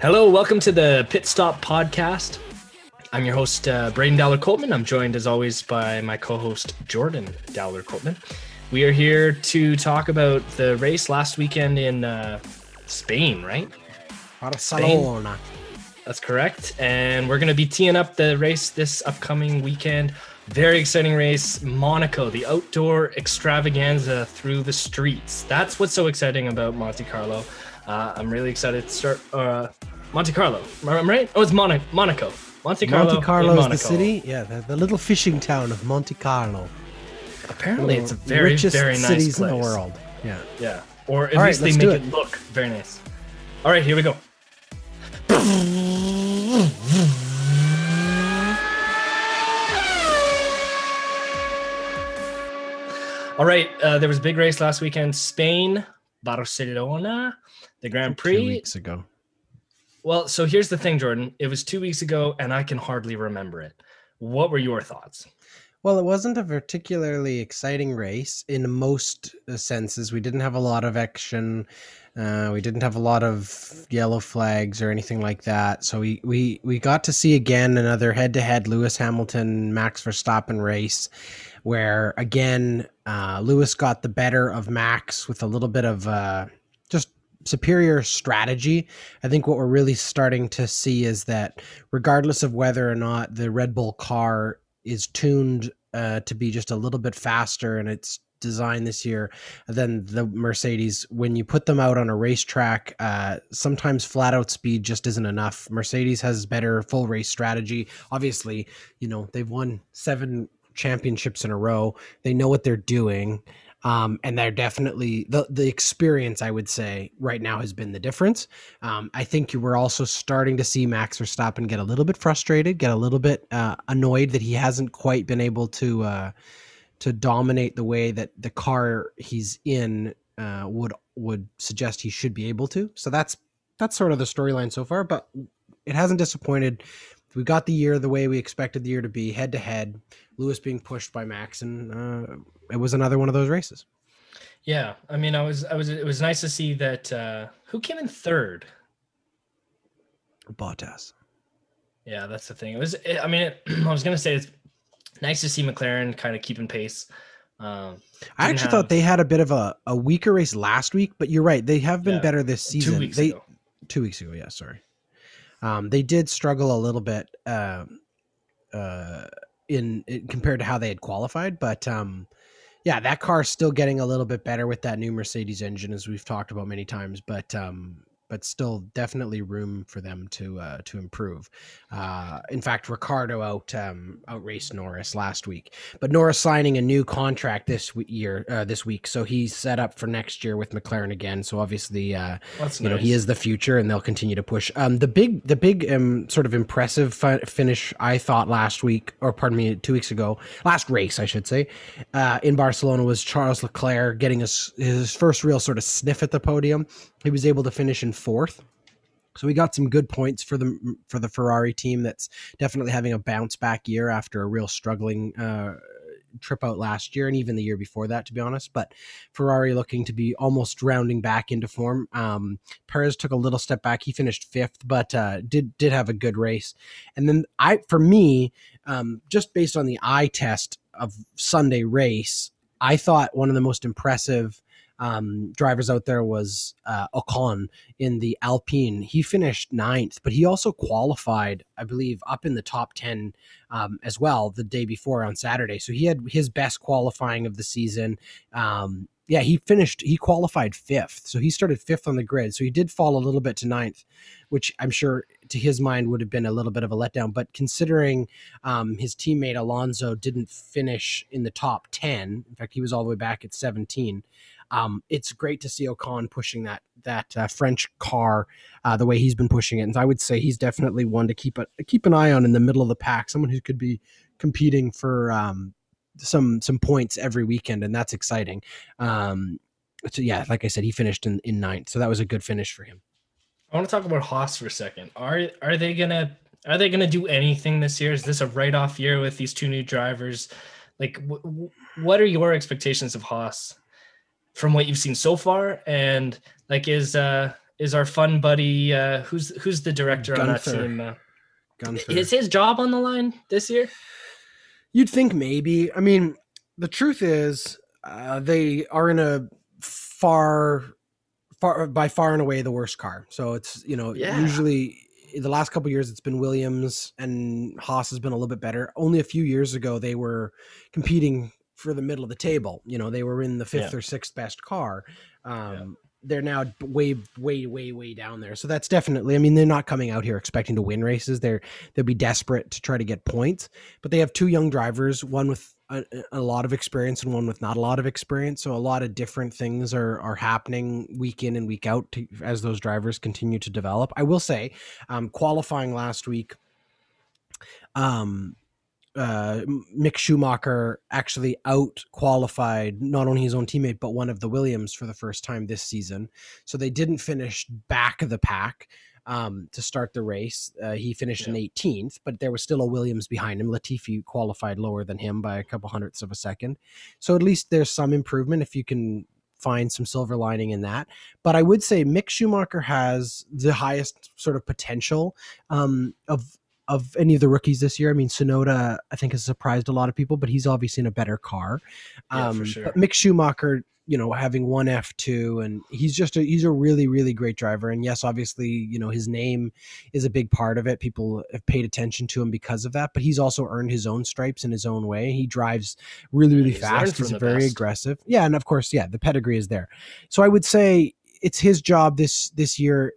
Hello, welcome to the Pit Stop Podcast. I'm your host, uh, Braydon Dowler Coltman. I'm joined as always by my co host, Jordan Dowler Coltman. We are here to talk about the race last weekend in uh, Spain, right? Barcelona. That's correct. And we're going to be teeing up the race this upcoming weekend. Very exciting race, Monaco, the outdoor extravaganza through the streets. That's what's so exciting about Monte Carlo. Uh, I'm really excited to start uh, Monte Carlo. Am I right? Oh, it's Mon- Monaco. Monte Carlo. Monte Carlo is Monaco. the city. Yeah, the, the little fishing town of Monte Carlo. Apparently, it's a the very, richest very nice cities place. in the world. Yeah. Yeah. Or at All right, least they make it. it. look very nice. All right, here we go. All right, uh, there was a big race last weekend. Spain, Barcelona, the Grand Prix. Two Prix. weeks ago. Well, so here's the thing, Jordan. It was two weeks ago, and I can hardly remember it. What were your thoughts? Well, it wasn't a particularly exciting race in most uh, senses. We didn't have a lot of action. Uh, we didn't have a lot of yellow flags or anything like that. So we we we got to see again another head-to-head Lewis Hamilton Max Verstappen race, where again uh, Lewis got the better of Max with a little bit of uh, just superior strategy. I think what we're really starting to see is that regardless of whether or not the Red Bull car is tuned uh, to be just a little bit faster and it's designed this year than the Mercedes. When you put them out on a racetrack, uh, sometimes flat out speed just isn't enough. Mercedes has better full race strategy. Obviously, you know, they've won seven championships in a row. They know what they're doing. Um, and they're definitely the the experience. I would say right now has been the difference. Um, I think you were also starting to see Max Verstappen get a little bit frustrated, get a little bit uh, annoyed that he hasn't quite been able to uh, to dominate the way that the car he's in uh, would would suggest he should be able to. So that's that's sort of the storyline so far. But it hasn't disappointed. We got the year the way we expected the year to be, head to head. Lewis being pushed by Max, and uh, it was another one of those races. Yeah, I mean, I was, I was, it was nice to see that. Uh, who came in third? Bottas. Yeah, that's the thing. It was. I mean, it, I was gonna say it's nice to see McLaren kind of keeping pace. Um, I actually have- thought they had a bit of a, a weaker race last week, but you're right. They have been Yeah, better this season. two weeks they, ago. Two weeks ago, yeah, sorry. Um, they did struggle a little bit uh, uh, in, in compared to how they had qualified, but um, yeah, that car's still getting a little bit better with that new Mercedes engine, as we've talked about many times. But um, but still, definitely room for them to uh, to improve. Uh, in fact, Ricciardo out um, outraced Norris last week, but Norris signing a new contract this year, uh, this week, so he's set up for next year with McLaren again. So obviously, uh, that's you know he is the future and they'll continue to push um the big the big um sort of impressive fi- finish i thought last week or pardon me two weeks ago last race i should say uh in barcelona was charles leclerc getting his his first real sort of sniff at the podium he was able to finish in fourth so we got some good points for the for the Ferrari team. That's definitely having a bounce back year after a real struggling uh, trip out last year and even the year before that, to be honest. But Ferrari looking to be almost rounding back into form. Um, Perez took a little step back; he finished fifth, but uh, did did have a good race. And then I, for me, um, just based on the eye test of Sunday race, I thought one of the most impressive um, drivers out there was uh, Ocon in the Alpine. He finished ninth, but he also qualified, I believe, up in the top 10 um, as well the day before on Saturday. So he had his best qualifying of the season. Um, yeah, he finished, he qualified fifth. So he started fifth on the grid. So he did fall a little bit to ninth, which I'm sure to his mind would have been a little bit of a letdown. But considering um, his teammate Alonso didn't finish in the top 10, in fact, he was all the way back at 17 um, it's great to see Ocon pushing that that uh, French car uh, the way he's been pushing it. And I would say he's definitely one to keep a keep an eye on in the middle of the pack. Someone who could be competing for um, some some points every weekend, and that's exciting. Um, so yeah, like I said, he finished in, in ninth, so that was a good finish for him. I want to talk about Haas for a second. Are are they gonna are they gonna do anything this year? Is this a write off year with these two new drivers? Like, w- what are your expectations of Haas from what you've seen so far? And like, is uh is our fun buddy. Uh, who's who's the director Gunther. on that team? Uh, Gunther. Is his job on the line this year? You'd think maybe. I mean, the truth is, uh, they are in a far, far by far and away the worst car. So it's you know yeah. usually the last couple years it's been Williams and Haas has been a little bit better. Only a few years ago they were competing for the middle of the table. You know, they were in the fifth yeah. or sixth best car. Um, yeah. They're now way, way, way, way down there. So that's definitely. I mean, they're not coming out here expecting to win races. They're they'll be desperate to try to get points. But they have two young drivers, one with a, a, lot of experience and one with not a lot of experience. So a lot of different things are are happening week in and week out to, as those drivers continue to develop. I will say, um, qualifying last week, um, uh, Mick Schumacher actually out qualified not only his own teammate but one of the Williams for the first time this season. So they didn't finish back of the pack um, to start the race. Uh, he finished yeah. in 18th, but there was still a Williams behind him. Latifi qualified lower than him by a couple hundredths of a second. So at least there's some improvement if you can find some silver lining in that. But I would say Mick Schumacher has the highest sort of potential um, of of any of the rookies this year. I mean, Tsunoda, I think, has surprised a lot of people, but he's obviously in a better car. Um, yeah, for sure. But Mick Schumacher you know having won F2 and he's just a he's a really really great driver and yes obviously you know his name is a big part of it people have paid attention to him because of that but he's also earned his own stripes in his own way he drives really really he's fast he's very best. aggressive yeah and of course yeah the pedigree is there so I would say it's his job this this year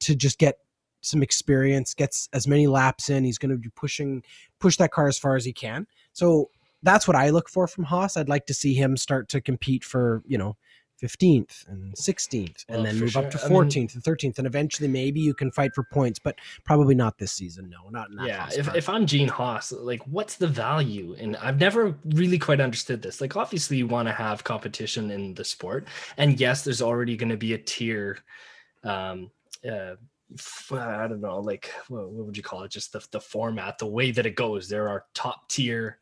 to just get some experience gets as many laps in he's going to be pushing push that car as far as he can so that's what I look for from Haas. I'd like to see him start to compete for, you know, 15th and 16th and then move sure. up to 14th I mean, and 13th and eventually maybe you can fight for points but probably not this season no not in that yeah if, if i'm gene haas like what's the value and i've never really quite understood this like obviously you want to have competition in the sport and yes there's already going to be a tier um uh I don't know, like what, what would you call it? Just the the format, the way that it goes. There are top tier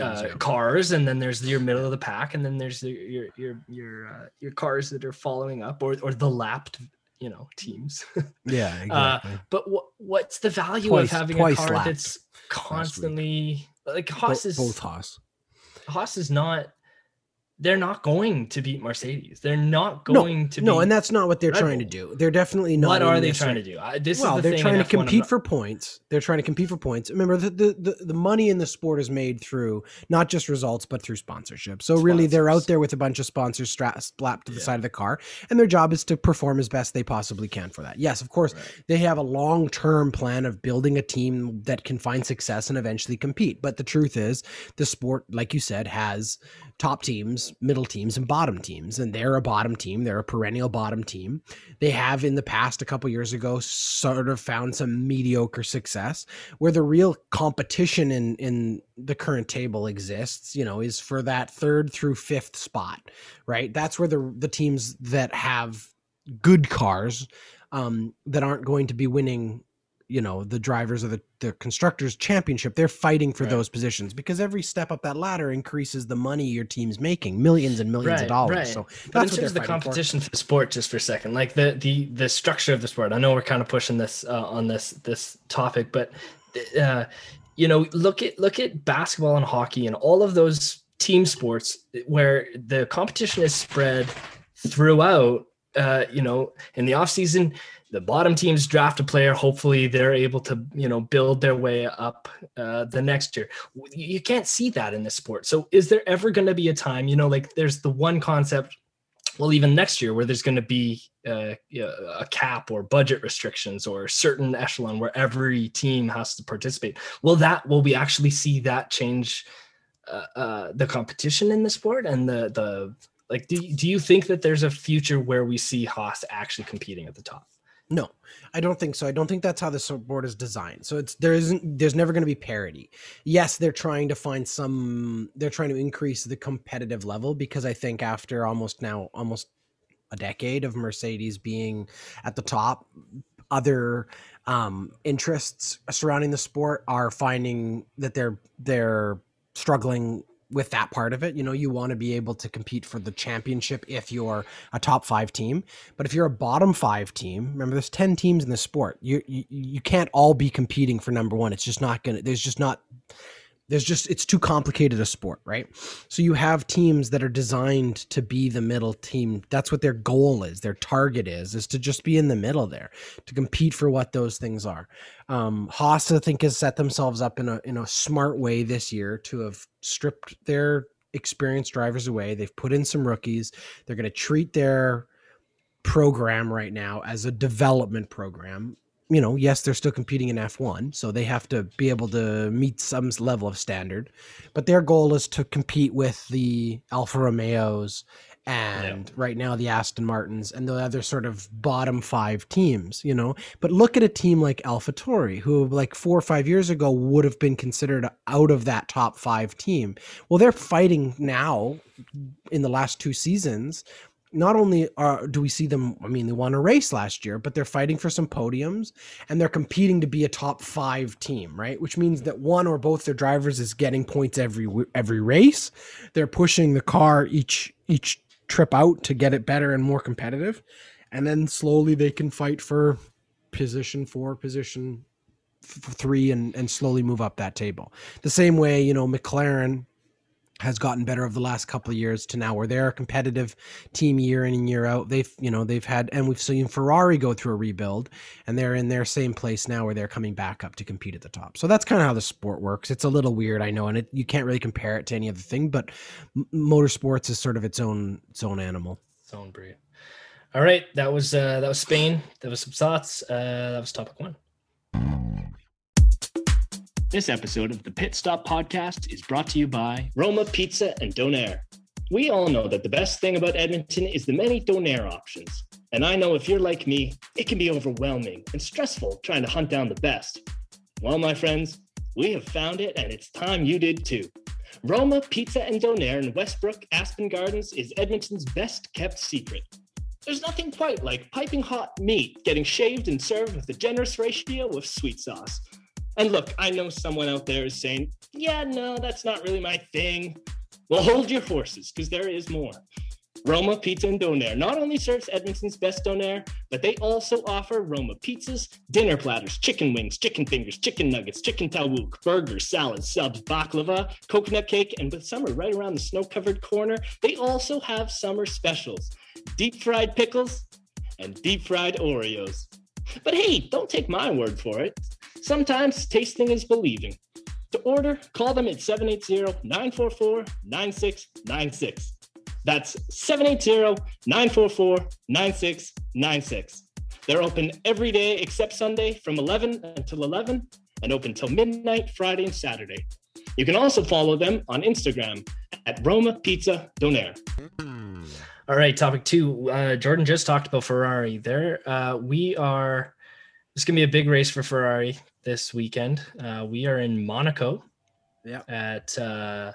uh, cars, and then there's your middle of the pack, and then there's your your your uh, your cars that are following up, or or the lapped you know teams. yeah, uh, exactly. Uh, but what what's the value twice, of having a car that's constantly like Haas is both Haas. Haas is not they're not going to beat Mercedes. They're not going no, to. No, and that's not what they're Red trying Bull. to do. They're definitely not. What are they trying to do? I, this well, is the same thing. Well, they're trying to compete for points. They're trying to compete for points. Remember, the, the, the, the, money in the sport is made through not just results, but through sponsorship. So Sponsors. really, they're out there with a bunch of sponsors strapped to the yeah. side of the car, and their job is to perform as best they possibly can for that. Yes, of course, right. they have a long term plan of building a team that can find success and eventually compete. But the truth is, the sport, like you said, has top teams, middle teams, and bottom teams. And they're a bottom team. They're a perennial bottom team. They have in the past, a couple years ago, sort of found some mediocre success where the real competition in, in the current table exists, you know, is for that third through fifth spot, right? That's where the, the teams that have good cars um, that aren't going to be winning you know the drivers of the, the constructors championship they're fighting for right. those positions because every step up that ladder increases the money your team's making millions and millions right, of dollars right. so that's in terms of the competition for. for. the sport just for a second like the the the structure of the sport i know we're kind of pushing this uh, on this this topic but uh, you know look at look at basketball and hockey and all of those team sports where the competition is spread throughout uh, you know in the off season the bottom teams draft a player hopefully they're able to you know build their way up uh, the next year. You can't see that in this sport. So is there ever going to be a time you know like there's the one concept well even next year where there's going to be uh, a cap or budget restrictions or certain echelon where every team has to participate will that will we actually see that change uh, uh, the competition in the sport and the the like do, do you think that there's a future where we see Haas actually competing at the top no, I don't think so. I don't think that's how the board is designed. So it's there isn't there's never going to be parity. Yes, they're trying to find some they're trying to increase the competitive level because I think after almost now almost a decade of Mercedes being at the top, other um, interests surrounding the sport are finding that they're they're struggling with that part of it. You know, you want to be able to compete for the championship if you're a top five team. But if you're a bottom five team, remember there's 10 teams in the sport. You, you, you can't all be competing for number one. It's just not going to, there's just not, there's just it's too complicated a sport right? So you have teams that are designed to be the middle team. That's what their goal is. Their target is is to just be in the middle there to compete for what those things are. Um haas i think has set themselves up in a in a smart way this year to have stripped their experienced drivers away. They've put in some rookies. They're going to treat their program right now as a development program you know, yes, they're still competing in F1, so they have to be able to meet some level of standard. But their goal is to compete with the Alfa Romeos and yeah. right now the Aston Martins and the other sort of bottom five teams, you know. But look at a team like AlphaTauri, who like four or five years ago would have been considered out of that top five team. Well, they're fighting now in the last two seasons not only are do we see them i mean they won a race last year but they're fighting for some podiums and they're competing to be a top five team right? Which means that one or both their drivers is getting points every every race. They're pushing the car each each trip out to get it better and more competitive. And then slowly they can fight for position four position three and and slowly move up that table. The same way you know mclaren has gotten better over the last couple of years to now where they're a competitive team year in and year out. They've, you know, they've had, and we've seen Ferrari go through a rebuild and they're in their same place now where they're coming back up to compete at the top. So that's kind of how the sport works. It's a little weird, I know, and it, you can't really compare it to any other thing, but motorsports is sort of its own, its own animal. Its own breed. All right. That was, uh, that was Spain. That was some thoughts. Uh, that was topic one. This episode of the Pit Stop Podcast is brought to you by Roma Pizza and Donair. We all know that the best thing about Edmonton is the many Donair options. And I know if you're like me, it can be overwhelming and stressful trying to hunt down the best. Well, my friends, we have found it and it's time you did too. Roma Pizza and Donair in Westbrook, Aspen Gardens is Edmonton's best kept secret. There's nothing quite like piping hot meat getting shaved and served with a generous ratio of sweet sauce. And look, I know someone out there is saying, yeah, no, that's not really my thing. Well, hold your horses, because there is more. Roma Pizza and Donair not only serves Edmonton's best donair, but they also offer Roma pizzas, dinner platters, chicken wings, chicken fingers, chicken nuggets, chicken tawook, burgers, salads, subs, baklava, coconut cake, and with summer right around the snow-covered corner, they also have summer specials: deep fried pickles and deep fried Oreos. But hey, don't take my word for it. Sometimes tasting is believing. To order, call them at 780-944-9696. That's 780-944-9696. They're open every day except Sunday from 11 until 11 and open till midnight Friday and Saturday. You can also follow them on Instagram at Roma Pizza Donair. All right, topic two. Uh, Jordan just talked about Ferrari. There, uh, we are. It's gonna be a big race for Ferrari this weekend. Uh, we are in Monaco. Yeah. At uh,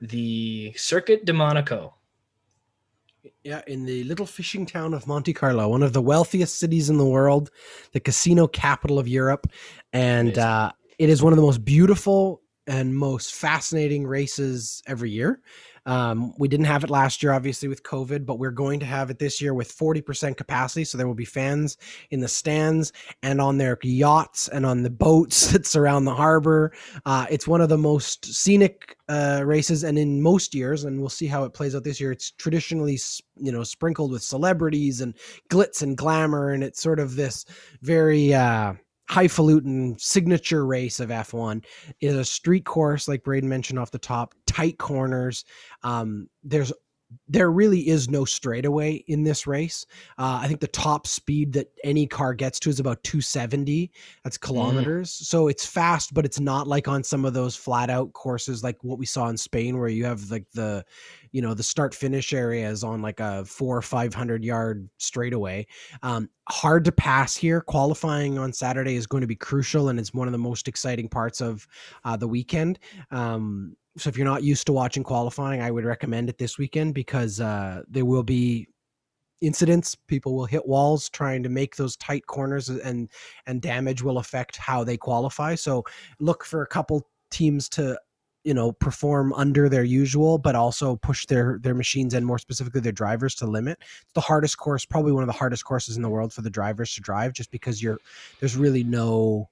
the Circuit de Monaco. Yeah, in the little fishing town of Monte Carlo, one of the wealthiest cities in the world, the casino capital of Europe, and uh, it is one of the most beautiful and most fascinating races every year. Um, we didn't have it last year, obviously, with COVID, but we're going to have it this year with 40% capacity. So there will be fans in the stands and on their yachts and on the boats that surround the harbor. Uh, it's one of the most scenic uh, races, and in most years, and we'll see how it plays out this year, it's traditionally, you know, sprinkled with celebrities and glitz and glamour, and it's sort of this very. Uh, highfalutin signature race of F1 is a street course, like Braydon mentioned off the top, tight corners. Um, there's there really is no straightaway in this race. Uh, I think the top speed that any car gets to is about 270. That's mm. kilometers. Mm. So it's fast, but it's not like on some of those flat out courses like what we saw in Spain, where you have like the, you know, the start finish areas on like a four or 500 yard straightaway. Um, hard to pass here. Qualifying on Saturday is going to be crucial and it's one of the most exciting parts of uh, the weekend. Um, so if you're not used to watching qualifying, I would recommend it this weekend because uh, there will be incidents. People will hit walls trying to make those tight corners, and and damage will affect how they qualify. So look for a couple teams to you know perform under their usual but also push their their machines and more specifically their drivers to limit it's the hardest course probably one of the hardest courses in the world for the drivers to drive just because you're there's really no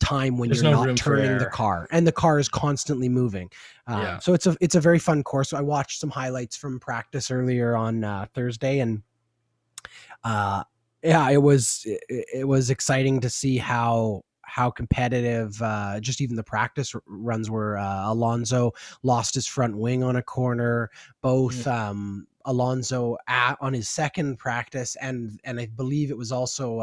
time when There's you're no not turning the car and the car is constantly moving. Um, Yeah. so it's a it's a very fun course. I watched some highlights from practice earlier on uh, thursday and uh yeah it was it, it was exciting to see how how competitive uh just even the practice r- runs were. Uh, alonso lost his front wing on a corner. Both um alonso at, on his second practice and and i believe it was also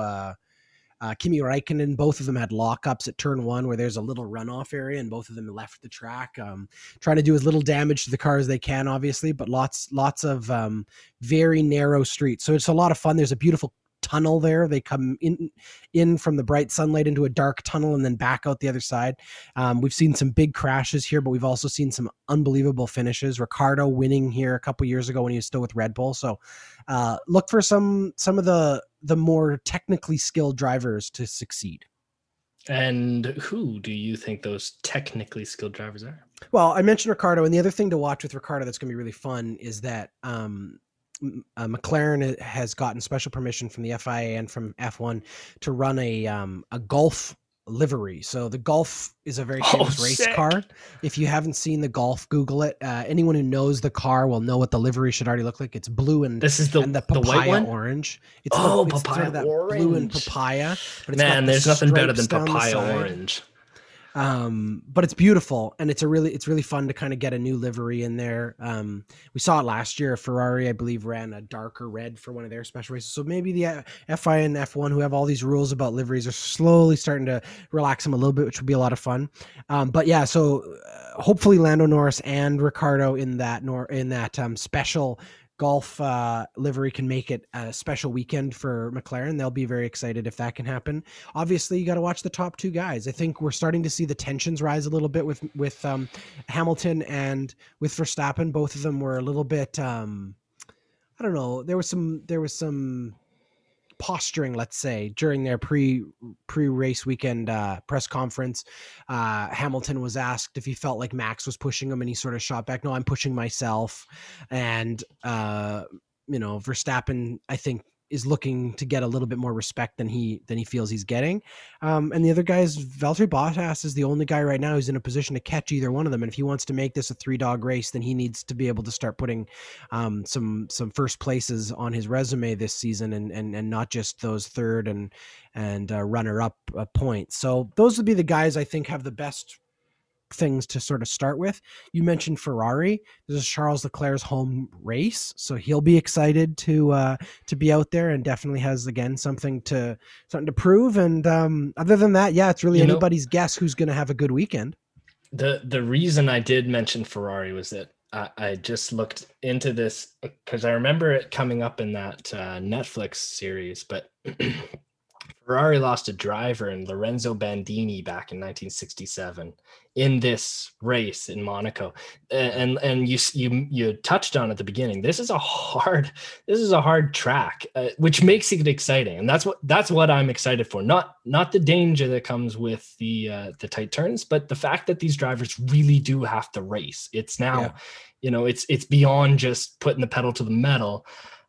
uh Kimi Räikkönen, both of them had lockups at turn one where there's a little runoff area, and both of them left the track, um, trying to do as little damage to the car as they can, obviously, but lots lots of um, very narrow streets. So it's a lot of fun. There's a beautiful tunnel there. They come in in from the bright sunlight into a dark tunnel and then back out the other side. Um, we've seen some big crashes here, but we've also seen some unbelievable finishes. Ricciardo winning here a couple years ago when he was still with Red Bull. So uh, look for some some of the the more technically skilled drivers to succeed. And who do you think those technically skilled drivers are? Well, I mentioned Ricciardo, and the other thing to watch with Ricciardo that's going to be really fun is that um, uh, McLaren has gotten special permission from the FIA and from F1 to run a um, a Golf livery. So the Golf is a very Oh, famous race car. If you haven't seen the Golf, Google it. Uh, anyone who knows the car will know what the livery should already look like. It's blue and This is the and the the papaya white one. orange. It's Oh, the, it's sort papaya of that blue and papaya. But Man, the there's nothing better than papaya orange. Um but it's beautiful and it's a really it's really fun to kind of get a new livery in there. Um we saw it last year. Ferrari i believe ran a darker red for one of their special races. So maybe the uh, fi and f1 who have all these rules about liveries are slowly starting to relax them a little bit which would be a lot of fun. Um but yeah so uh, hopefully lando norris and ricciardo in that nor in that um special golf uh, livery can make it a special weekend for McLaren. They'll be very excited if that can happen obviously you got to watch the top two guys. I think we're starting to see the tensions rise a little bit with with um, Hamilton and with Verstappen. Both of them were a little bit. Um, I don't know. There was some. There was some posturing, let's say, during their pre pre race weekend uh, press conference. Uh, Hamilton was asked if he felt like Max was pushing him, and he sort of shot back, "No, I'm pushing myself." And uh, you know, Verstappen, I think is looking to get a little bit more respect than he than he feels he's getting. Um, and the other guy is Valtteri Bottas is the only guy right now who's in a position to catch either one of them. And if he wants to make this a three dog race, then he needs to be able to start putting um, some some first places on his resume this season, and and and not just those third and and uh, runner up uh, points. So those would be the guys I think have the best things to sort of start with. You mentioned Ferrari. This is Charles Leclerc's home race, so he'll be excited to uh, to be out there and definitely has again something to something to prove. And um, other than that, yeah, it's really You know- anybody's guess who's going to have a good weekend. The the reason I did mention Ferrari was that I, I just looked into this because I remember it coming up in that uh, Netflix series, but Ferrari lost a driver in Lorenzo Bandini back in 1967 in this race in Monaco, and and you you you touched on at the beginning. This is a hard this is a hard track, uh, which makes it exciting, and that's what that's what I'm excited for. Not not the danger that comes with the uh, the tight turns, but the fact that these drivers really do have to race. It's now, Yeah. you know, it's it's beyond just putting the pedal to the metal.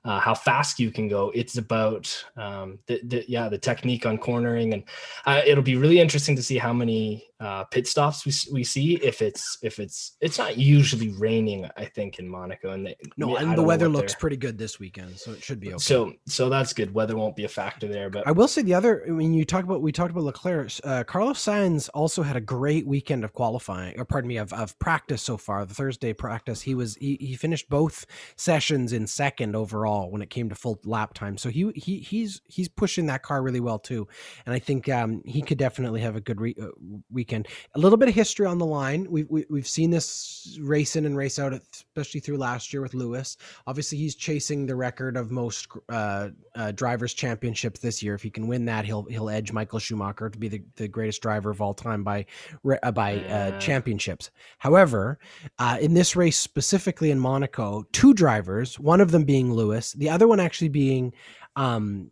Uh, how fast you can go. It's about um, the, the yeah the technique on cornering, and uh, it'll be really interesting to see how many uh, pit stops we, we see. If it's if it's it's not usually raining, I think in Monaco, and they, No, and the weather looks pretty good this weekend, so it should be okay. so so that's good. Weather won't be a factor there, but I will say the other when you talk about we talked about Leclerc, uh, Carlos Sainz also had a great weekend of qualifying, or pardon me, of, of practice so far. The Thursday practice, he was he, he finished both sessions in second overall when it came to full lap time. So he he he's he's pushing that car really well too, and I think um, he could definitely have a good re- uh, weekend. A little bit of history on the line. We've we, we've seen this race in and race out, especially through last year with Lewis. Obviously, he's chasing the record of most uh, uh, drivers' championships this year. If he can win that, he'll he'll edge Michael Schumacher to be the, the greatest driver of all time by uh, by uh, championships. However, uh, in this race specifically in Monaco, two drivers, one of them being Lewis, the other one actually being um,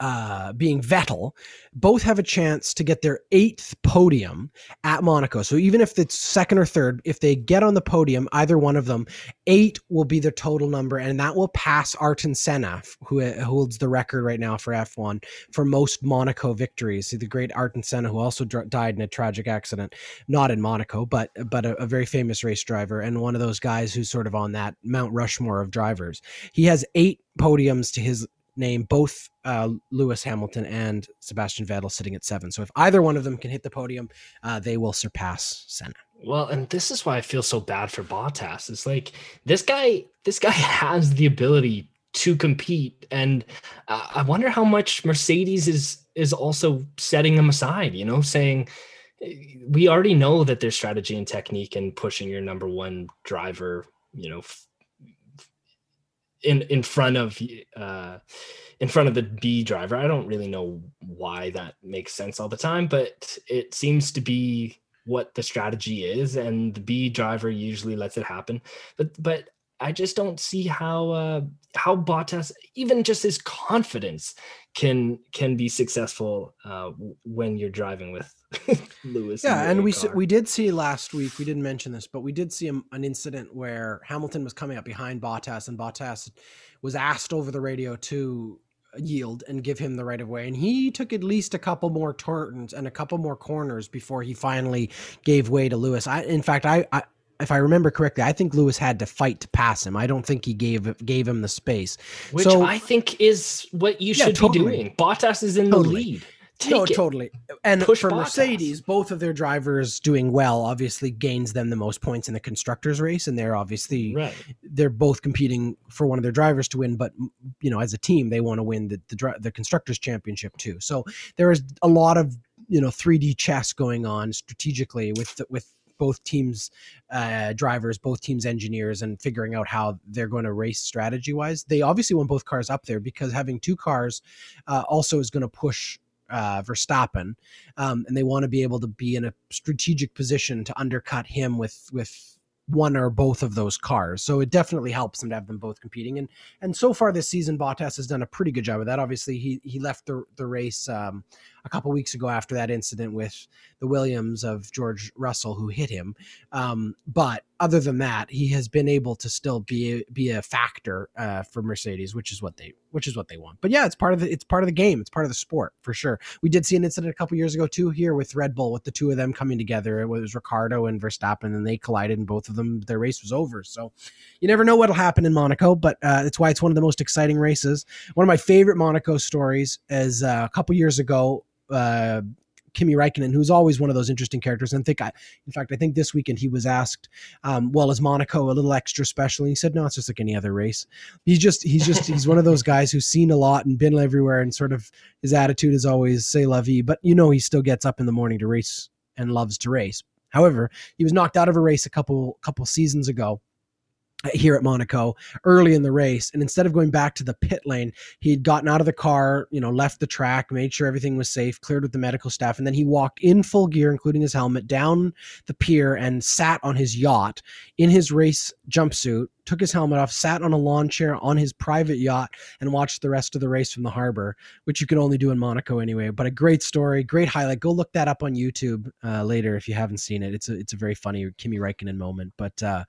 uh, being Vettel, both have a chance to get their eighth podium at Monaco. So even if it's second or third, if they get on the podium, either one of them, eight will be the total number, and that will pass Ayrton Senna, who holds the record right now for F1 for most Monaco victories. The great Ayrton Senna, who also dr- died in a tragic accident, not in Monaco, but but a, a very famous race driver and one of those guys who's sort of on that Mount Rushmore of drivers. He has eight podiums to his name both uh, Lewis Hamilton and Sebastian Vettel sitting at seven. So if either one of them can hit the podium, uh, they will surpass Senna. Well, and this is why I feel so bad for Bottas. It's like this guy, this guy has the ability to compete, and uh, I wonder how much Mercedes is is also setting them aside. You know, saying we already know that there's strategy and technique and pushing your number one driver. You know, in in front of uh, in front of the B driver. I don't really know why that makes sense all the time, but it seems to be what the strategy is, and the B driver usually lets it happen. But but I just don't see how uh, how Bottas, even just his confidence, can can be successful uh, when you're driving with Lewis. Yeah, and we we did see last week. We didn't mention this, but we did see a, an incident where Hamilton was coming up behind Bottas, and Bottas was asked over the radio to yield and give him the right of way. And he took at least a couple more turns and a couple more corners before he finally gave way to Lewis. I, in fact, I, I if I remember correctly, I think Lewis had to fight to pass him. I don't think he gave gave him the space. Which so, I think is what you should totally. be doing. Bottas is in totally. the lead. Take no, it. totally. And Push for Bottas. Mercedes, both of their drivers doing well obviously gains them the most points in the constructors race, and they're obviously right. they're both competing for one of their drivers to win. But you know, as a team, they want to win the the, the constructors championship too. So there is a lot of you know 3D chess going on strategically with the, with both teams uh, drivers, both teams engineers, and figuring out how they're going to race strategy wise. They obviously want both cars up there because having two cars uh, also is going to push uh, Verstappen, um, and they want to be able to be in a strategic position to undercut him with with one or both of those cars. So it definitely helps them to have them both competing. And and so far this season, Bottas has done a pretty good job of that. Obviously, he he left the the race um, a couple weeks ago after that incident with the Williams of George Russell who hit him. Um, but other than that, he has been able to still be be a factor uh, for Mercedes, which is what they which is what they want. But yeah, it's part of the it's part of the game. It's part of the sport for sure. We did see an incident a couple years ago too here with Red Bull with the two of them coming together. It was Ricciardo and Verstappen, and they collided, and both of them their race was over. So you never know what'll happen in Monaco, but uh, why it's one of the most exciting races. One of my favorite Monaco stories is uh, a couple years ago uh, Kimi Räikkönen, who's always one of those interesting characters. And I think I, in fact, I think this weekend he was asked, um, "Well, is Monaco a little extra special?" And he said, "No, it's just like any other race." He's just, he's just, he's one of those guys who's seen a lot and been everywhere, and sort of his attitude is always "say la vie," but you know he still gets up in the morning to race and loves to race. However, he was knocked out of a race a couple couple seasons ago here at Monaco early in the race. And instead of going back to the pit lane, he had gotten out of the car, you know, left the track, made sure everything was safe, cleared with the medical staff. And then he walked in full gear, including his helmet, down the pier and sat on his yacht in his race jumpsuit, took his helmet off, sat on a lawn chair on his private yacht, and watched the rest of the race from the harbor, which you can only do in Monaco anyway. But a great story, great highlight. Go look that up on YouTube uh, later if you haven't seen it. It's a, it's a very funny Kimi Räikkönen moment. But, uh,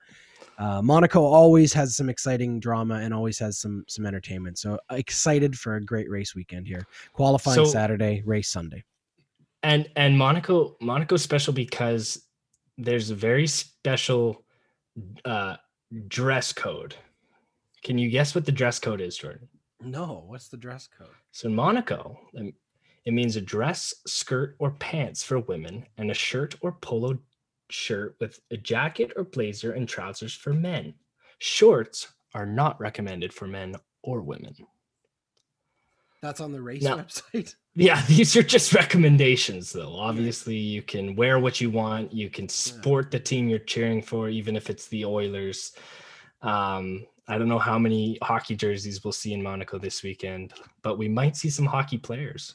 uh, Monaco always has some exciting drama and always has some some entertainment. So excited for a great race weekend here. Qualifying so, Saturday, race Sunday. And and Monaco Monaco special because there's a very special uh, dress code. Can you guess what the dress code is, Jordan? No, what's the dress code? So in Monaco, um, it means a dress, skirt, or pants for women, and a shirt or polo shirt with a jacket or blazer and trousers for men. Shorts are not recommended for men or women. That's on the race now, website. Yeah, these are just recommendations, though. Obviously, you can wear what you want. You can sport the team you're cheering for, even if it's the Oilers. Um, I don't know how many hockey jerseys we'll see in Monaco this weekend, but we might see some hockey players.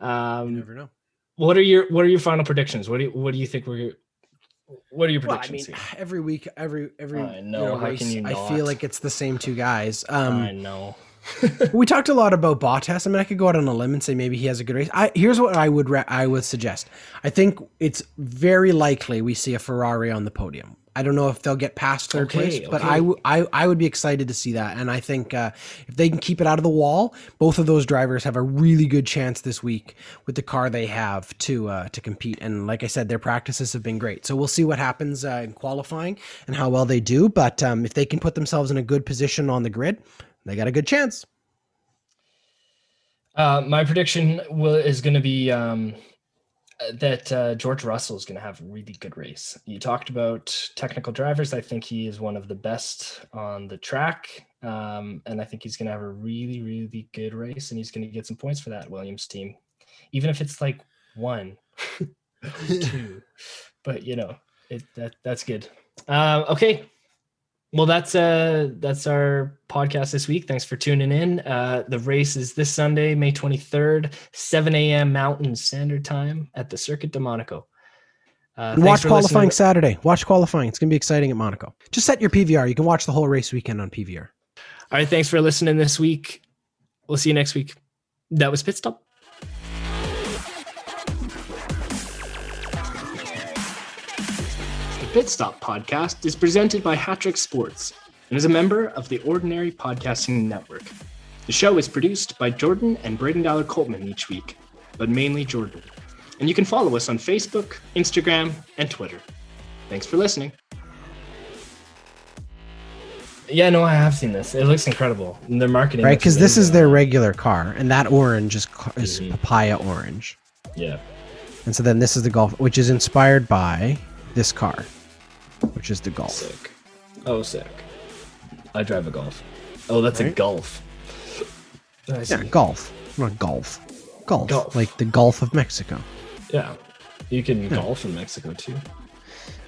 Um, you never know. What are your What are your final predictions? What do you, What do you think we're what are your predictions well, I mean, Every week, every every I know. You know race, you I feel like it's the same two guys. Um, I know. we talked a lot about Bottas. I mean, I could go out on a limb and say maybe he has a good race. I, here's what I would re- I would suggest. I think it's very likely we see a Ferrari on the podium. I don't know if they'll get past third Okay, place, but okay. I, w- I I would be excited to see that. And I think uh, if they can keep it out of the wall, both of those drivers have a really good chance this week with the car they have to uh, to compete. And like I said, their practices have been great. So we'll see what happens uh, in qualifying and how well they do. But um, if they can put themselves in a good position on the grid, they got a good chance. Uh, my prediction will, is going to be um, that uh, George Russell is going to have a really good race. You talked about technical drivers. I think he is one of the best on the track. Um, and I think he's going to have a really, really good race and he's going to get some points for that Williams team, even if it's like one, two. But, you know, it, that that's good. Uh, okay, well, that's uh that's our podcast this week. Thanks for tuning in. Uh the race is this Sunday, May 23rd, 7 a.m. Mountain Standard Time at the Circuit de Monaco. Uh, watch qualifying listening. Saturday. Watch qualifying. It's going to be exciting at Monaco. Just set your PVR. You can watch the whole race weekend on PVR. All right, thanks for listening this week. We'll see you next week. That was Pit Stop. Pit Stop podcast is presented by HatTrick Sports and is a member of the Ordinary Podcasting Network. The show is produced by Jordan and Braydon Dowler Coltman each week, but mainly Jordan. And you can follow us on Facebook, Instagram, and Twitter. Thanks for listening. Yeah, no, I have seen this. It looks incredible. And Their marketing, Right? Because this is their regular car, and that orange is, ca- is Mhm. papaya orange. yeah. And so then this is the Golf, which is inspired by this car, which is the Golf. Sick. Oh, sick. I drive a Golf. Oh, that's a Golf. I see. Yeah, Golf. Not Golf. Golf. Golf. Like the Gulf of Mexico. Yeah. You can golf in Mexico too.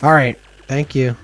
All right. Thank you.